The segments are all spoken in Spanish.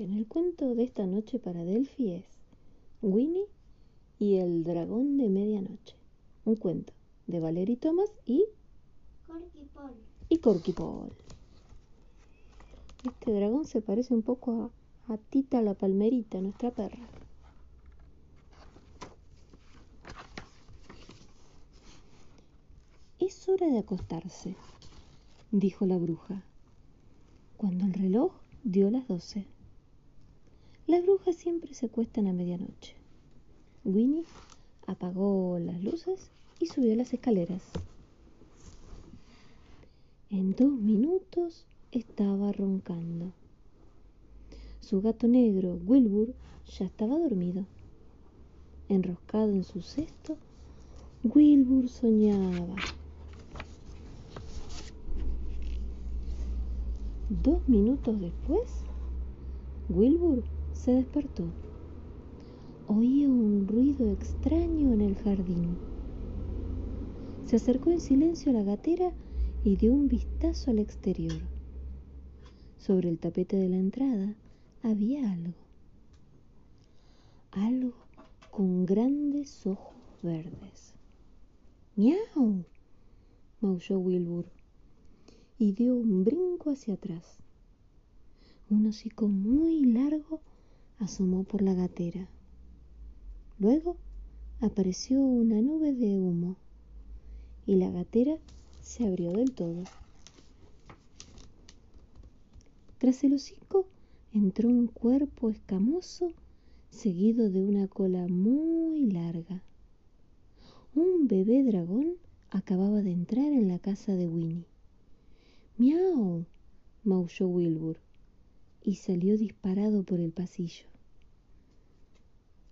bien, el cuento de esta noche para Delphi es Winnie y el dragón de medianoche. Un cuento de Valerie Thomas y Corky Paul. y Corky Paul. Este dragón se parece un poco a, a Tita la palmerita, nuestra perra. Es hora de acostarse, dijo la bruja, cuando el reloj dio las doce. Las brujas siempre se acuestan a medianoche. Winnie apagó las luces y subió las escaleras. En dos minutos estaba roncando. Su gato negro, Wilbur, ya estaba dormido. Enroscado en su cesto, Wilbur soñaba. Dos minutos después, Wilbur se despertó. Oía un ruido extraño en el jardín. Se acercó en silencio a la gatera y dio un vistazo al exterior. Sobre el tapete de la entrada había algo. Algo con grandes ojos verdes. ¡Miau! maulló Wilbur y dio un brinco hacia atrás. Un hocico muy largo asomó por la gatera. Luego apareció una nube de humo y la gatera se abrió del todo. Tras el hocico entró un cuerpo escamoso seguido de una cola muy larga. Un bebé dragón acababa de entrar en la casa de Winnie. ¡Miau! maulló Wilbur y salió disparado por el pasillo.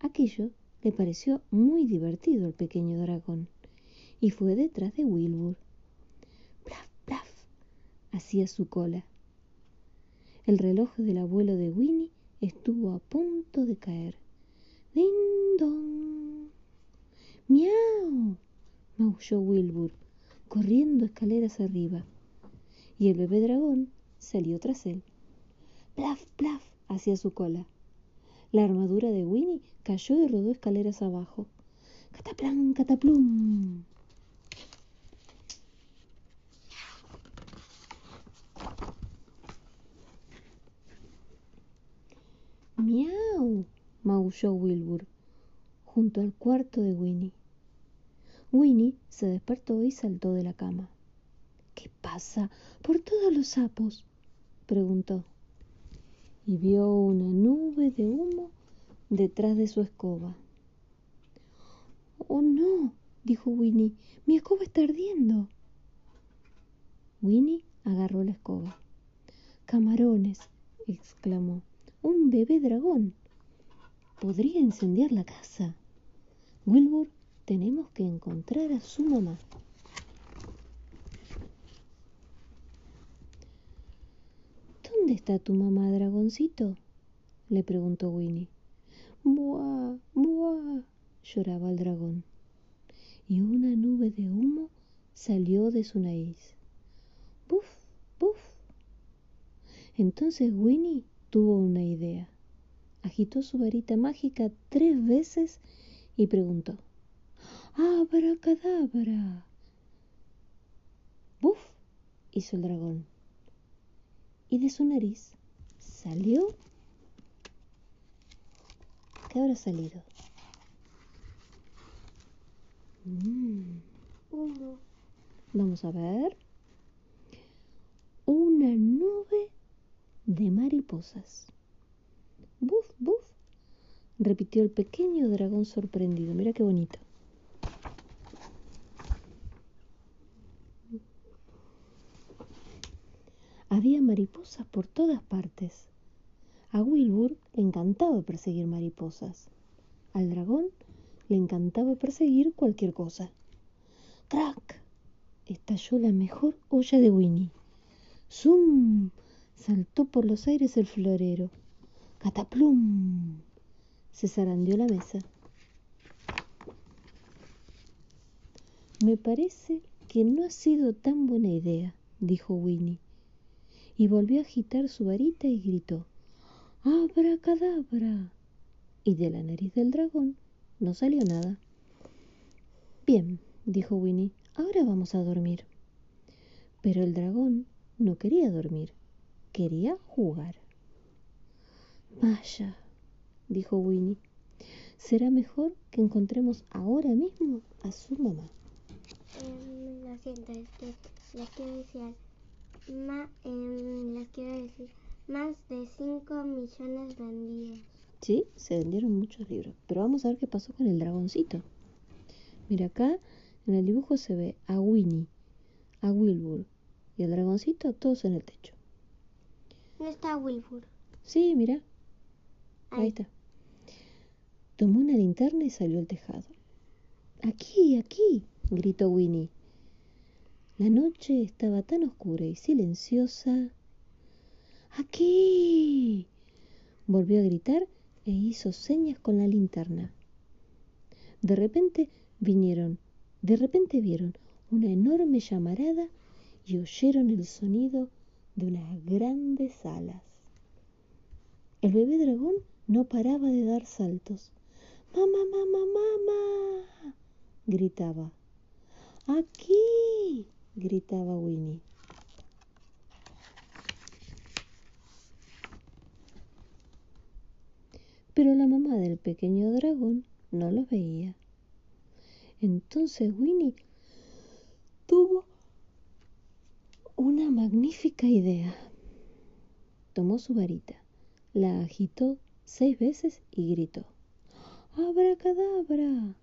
Aquello le pareció muy divertido al pequeño dragón y fue detrás de Wilbur. Plaf, plaf, hacía su cola. El reloj del abuelo de Winnie estuvo a punto de caer. ¡Ding dong! ¡Miau! maulló Wilbur, corriendo escaleras arriba. Y el bebé dragón salió tras él. Plaf, plaf, hacía su cola. La armadura de Winnie cayó y rodó escaleras abajo. Cataplan, cataplum. Miau, maulló Wilbur, junto al cuarto de Winnie. Winnie se despertó y saltó de la cama. ¿Qué pasa por todos los sapos? preguntó. Y vio una nube de humo detrás de su escoba. Oh no, dijo Winnie, mi escoba está ardiendo. Winnie agarró la escoba. Camarones, exclamó, un bebé dragón. Podría incendiar la casa. Wilbur, tenemos que encontrar a su mamá. ¿Dónde está tu mamá, dragoncito? le preguntó Winnie. Buah, buah, lloraba el dragón. Y una nube de humo salió de su nariz. Buf, buf. Entonces Winnie tuvo una idea. Agitó su varita mágica tres veces y preguntó. ¡Abracadabra! ¡Buf! hizo el dragón. Y de su nariz salió. ¿Qué habrá salido? Mm, Uno. Vamos a ver. Una nube de mariposas. Buf, buf, repitió el pequeño dragón sorprendido. Mira qué bonito. Había mariposas por todas partes. A Wilbur le encantaba perseguir mariposas. Al dragón le encantaba perseguir cualquier cosa. ¡Crack! Estalló la mejor olla de Winnie. ¡Zum! Saltó por los aires el florero. ¡Cataplum! Se zarandeó la mesa. Me parece que no ha sido tan buena idea, dijo Winnie, y volvió a agitar su varita y gritó. ¡Abracadabra! Y de la nariz del dragón no salió nada. Bien, dijo Winnie, ahora vamos a dormir. Pero el dragón no quería dormir, quería jugar. Vaya, dijo Winnie, será mejor que encontremos ahora mismo a su mamá. Em, lo siento, es que les quiero decir, ma- les quiero decir, más de 5 millones vendidos. Sí, se vendieron muchos libros, pero vamos a ver qué pasó con el dragoncito. Mira acá, en el dibujo se ve a Winnie, a Wilbur y al dragoncito todos en el techo. ¿Dónde está Wilbur? Sí, mira, ahí está. Tomó una linterna y salió al tejado. Aquí, aquí, gritó Winnie. La noche estaba tan oscura y silenciosa. Aquí. Volvió a gritar e hizo señas con la linterna. De repente vinieron, de repente vieron una enorme llamarada y oyeron el sonido de unas grandes alas. El bebé dragón no paraba de dar saltos. ¡Mamá, mamá, mamá! gritaba. ¡Aquí! Gritaba Winnie. Pero la mamá del pequeño dragón no los veía. Entonces Winnie tuvo una magnífica idea. Tomó su varita, la agitó seis veces y gritó: ¡Abracadabra!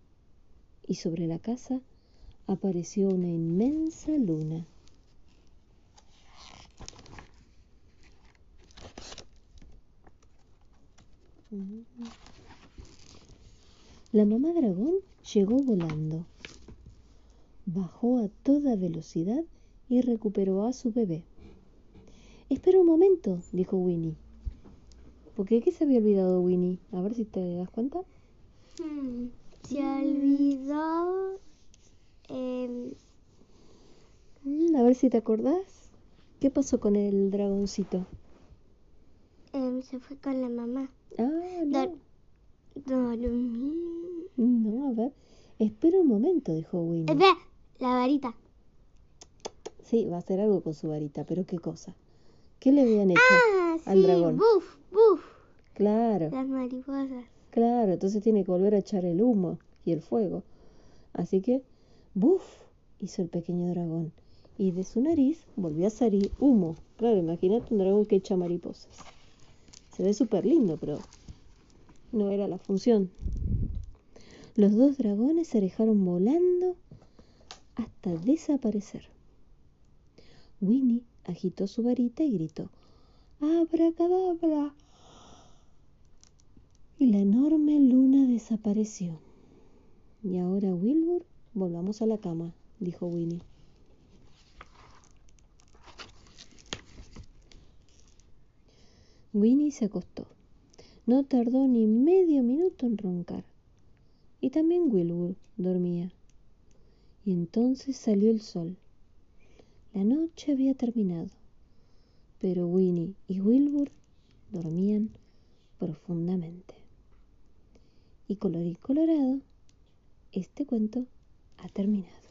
Y sobre la casa apareció una inmensa luna. La mamá dragón llegó volando, bajó a toda velocidad y recuperó a su bebé. Espera un momento, dijo Winnie. ¿Por qué? ¿Qué se había olvidado Winnie? A ver si te das cuenta. Hmm, Se olvidó. em, Mm, a ver si te acordás. ¿Qué pasó con el dragoncito? em, se fue con la mamá. Ah, no. Dor- dormí. No, a ver. Espera un momento, dijo Winnie. Espera, la varita. Sí, va a hacer algo con su varita, pero ¿qué cosa? ¿Qué le habían hecho Ah, al sí, dragón? buf, buf. Claro, Las mariposas. claro, entonces tiene que volver a echar el humo y el fuego. Así que, ¡buf! hizo el pequeño dragón. Y de su nariz volvió a salir humo. Claro, imagínate un dragón que echa mariposas. Se ve súper lindo, pero no era la función. Los dos dragones se alejaron volando hasta desaparecer. Winnie agitó su varita y gritó: ¡Abracadabra! Y la enorme luna desapareció. Y ahora, Wilbur, volvamos a la cama, dijo Winnie. Winnie se acostó. No tardó ni medio minuto en roncar. Y también Wilbur dormía. Y entonces salió el sol. La noche había terminado, pero Winnie y Wilbur dormían profundamente. Y colorín colorado, este cuento ha terminado.